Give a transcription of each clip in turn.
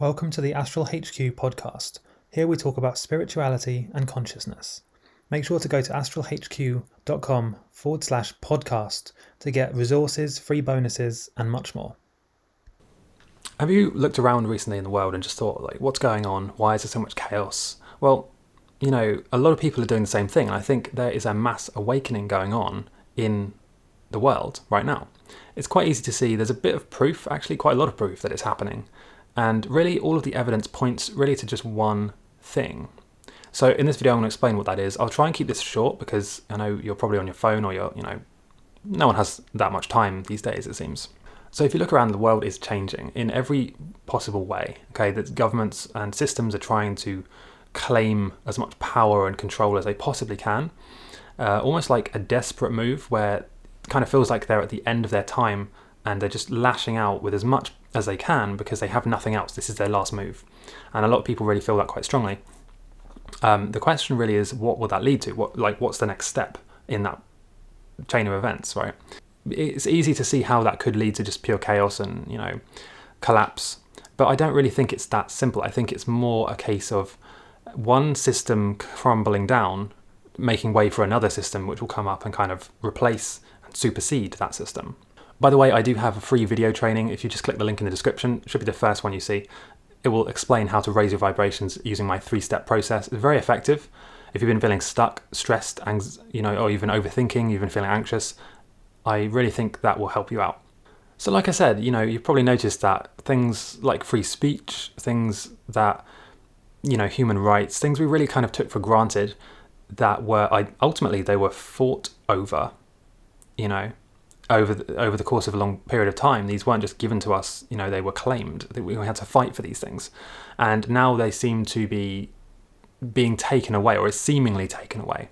Welcome to the Astral HQ podcast. Here we talk about spirituality and consciousness. Make sure to go to astralhq.com forward slash podcast to get resources, free bonuses, and much more. Have you looked around recently in the world and just thought, like, what's going on? Why is there so much chaos? Well, you know, a lot of people are doing the same thing, and I think there is a mass awakening going on in the world right now. It's quite easy to see there's a bit of proof, actually, quite a lot of proof that it's happening. And really, all of the evidence points really to just one thing. So in this video, I'm going to explain what that is. I'll try and keep this short because I know you're probably on your phone or you're, you know, no one has that much time these days, it seems. So if you look around, the world is changing in every possible way. Okay, that governments and systems are trying to claim as much power and control as they possibly can. Uh, almost like a desperate move where it kind of feels like they're at the end of their time and they're just lashing out with as much as they can because they have nothing else. This is their last move. And a lot of people really feel that quite strongly. Um, the question really is what will that lead to? What like what's the next step in that chain of events, right? It's easy to see how that could lead to just pure chaos and, you know, collapse. But I don't really think it's that simple. I think it's more a case of one system crumbling down, making way for another system which will come up and kind of replace and supersede that system. By the way, I do have a free video training. If you just click the link in the description, it should be the first one you see. It will explain how to raise your vibrations using my three-step process. It's very effective. If you've been feeling stuck, stressed, you know, or even overthinking, you've been feeling anxious, I really think that will help you out. So, like I said, you know, you've probably noticed that things like free speech, things that, you know, human rights, things we really kind of took for granted, that were I ultimately they were fought over, you know, over the, over the course of a long period of time. These weren't just given to us; you know, they were claimed. We had to fight for these things, and now they seem to be being taken away, or is seemingly taken away,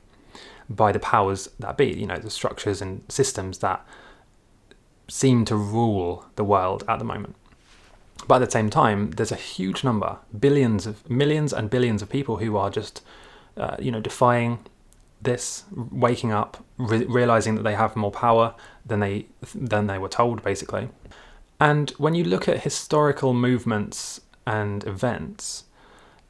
by the powers that be. You know, the structures and systems that seem to rule the world at the moment. But at the same time, there's a huge number, billions of millions and billions of people who are just, uh, you know, defying this, waking up, re- realizing that they have more power than they than they were told, basically. And when you look at historical movements and events,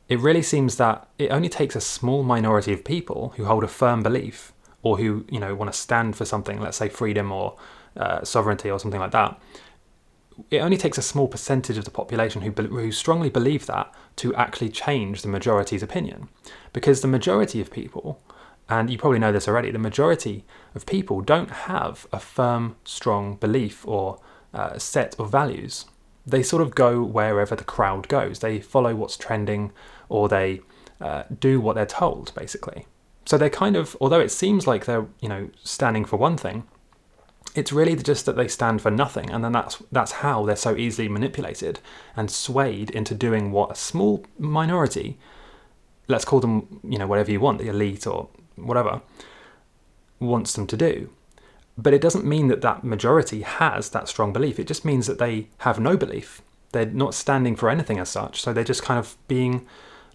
it really seems that it only takes a small minority of people who hold a firm belief or who you know want to stand for something, let's say freedom or uh, sovereignty or something like that. It only takes a small percentage of the population who, who strongly believe that to actually change the majority's opinion, because the majority of people and you probably know this already, the majority of people don't have a firm, strong belief or uh, set of values. They sort of go wherever the crowd goes. They follow what's trending or they uh, do what they're told, basically. So they're kind of, although it seems like they're, you know, standing for one thing, it's really just that they stand for nothing, and then that's that's how they're so easily manipulated and swayed into doing what a small minority, let's call them, you know, whatever you want, the elite or whatever, wants them to do. But it doesn't mean that that majority has that strong belief. It just means that they have no belief. They're not standing for anything as such. So they're just kind of being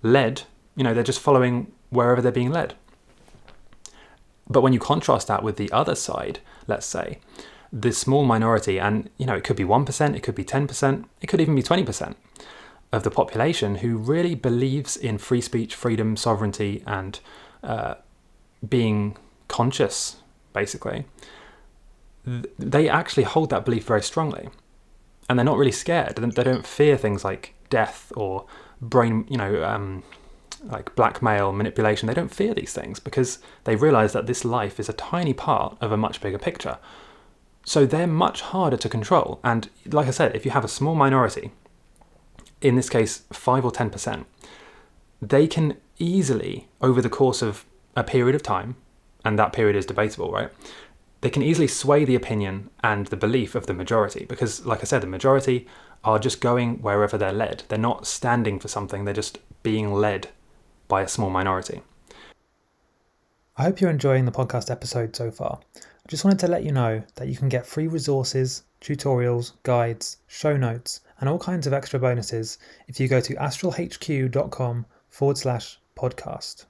led, you know, they're just following wherever they're being led. But when you contrast that with the other side, let's say, the small minority, and you know, it could be 1%, it could be 10%, it could even be 20% of the population who really believes in free speech, freedom, sovereignty, and uh, being conscious, basically, they actually hold that belief very strongly. And they're not really scared. They don't fear things like death or brain, you know, um, like blackmail, manipulation. They don't fear these things because they realize that this life is a tiny part of a much bigger picture. So they're much harder to control. And like I said, if you have a small minority, in this case, 5 or 10%, they can easily, over the course of a period of time, and that period is debatable, right? They can easily sway the opinion and the belief of the majority because, like I said, the majority are just going wherever they're led. They're not standing for something, they're just being led by a small minority. I hope you're enjoying the podcast episode so far. I just wanted to let you know that you can get free resources, tutorials, guides, show notes, and all kinds of extra bonuses if you go to astralhq.com forward slash podcast.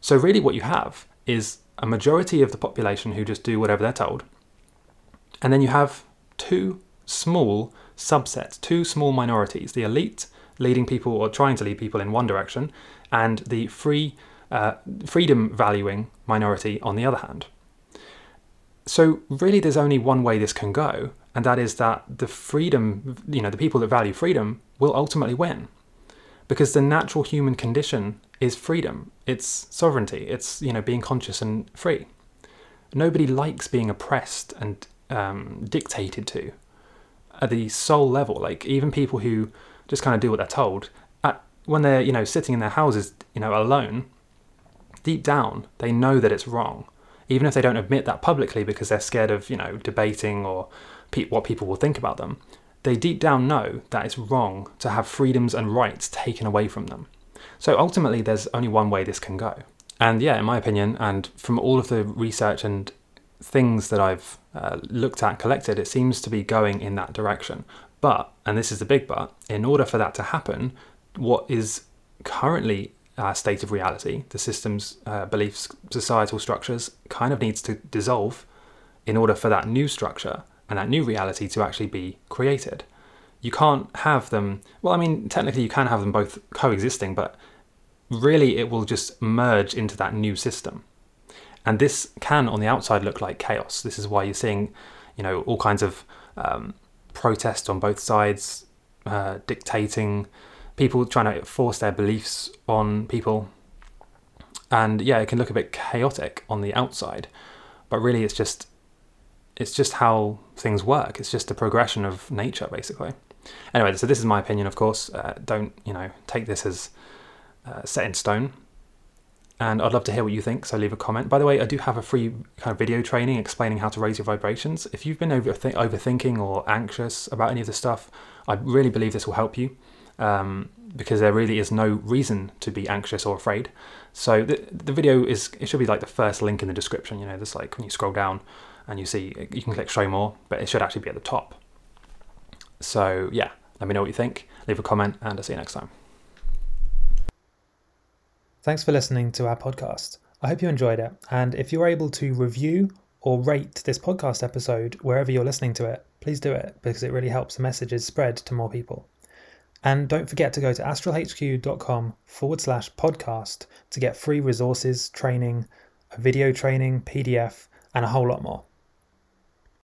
So, really, what you have is a majority of the population who just do whatever they're told, and then you have two small subsets, two small minorities the elite, leading people or trying to lead people in one direction, and the free, uh, freedom valuing minority on the other hand. So, really, there's only one way this can go, and that is that the freedom, you know, the people that value freedom will ultimately win. Because the natural human condition is freedom, it's sovereignty, it's, you know, being conscious and free. Nobody likes being oppressed and um, dictated to at the soul level. Like, even people who just kind of do what they're told, at, when they're, you know, sitting in their houses, you know, alone, deep down, they know that it's wrong even if they don't admit that publicly because they're scared of you know debating or pe- what people will think about them, they deep down know that it's wrong to have freedoms and rights taken away from them. So ultimately, there's only one way this can go. And yeah, in my opinion, and from all of the research and things that I've uh, looked at, collected, it seems to be going in that direction. But, and this is the big but, in order for that to happen, what is currently uh, state of reality, the system's uh, beliefs, societal structures, kind of needs to dissolve in order for that new structure and that new reality to actually be created. You can't have them, well, I mean, technically you can have them both coexisting, but really it will just merge into that new system. And this can, on the outside, look like chaos. This is why you're seeing, you know, all kinds of um, protests on both sides, uh, dictating, people trying to force their beliefs on people. And yeah, it can look a bit chaotic on the outside, but really it's just it's just how things work. It's just a progression of nature, basically. Anyway, so this is my opinion, of course. Uh, don't you know take this as uh, set in stone. And I'd love to hear what you think, so leave a comment. By the way, I do have a free kind of video training explaining how to raise your vibrations. If you've been overth- overthinking or anxious about any of this stuff, I really believe this will help you um, because there really is no reason to be anxious or afraid. So the, the video is, it should be like the first link in the description. You know, there's like when you scroll down, and you see uh, you can click show more, but it should actually be at the top. So yeah, let me know what you think. Leave a comment, and I'll see you next time. Thanks for listening to our podcast. I hope you enjoyed it. And if you're able to review or rate this podcast episode wherever you're listening to it, please do it because it really helps the messages spread to more people. And don't forget to go to astralhq.com forward slash podcast to get free resources, training, a video training, PDF, and a whole lot more.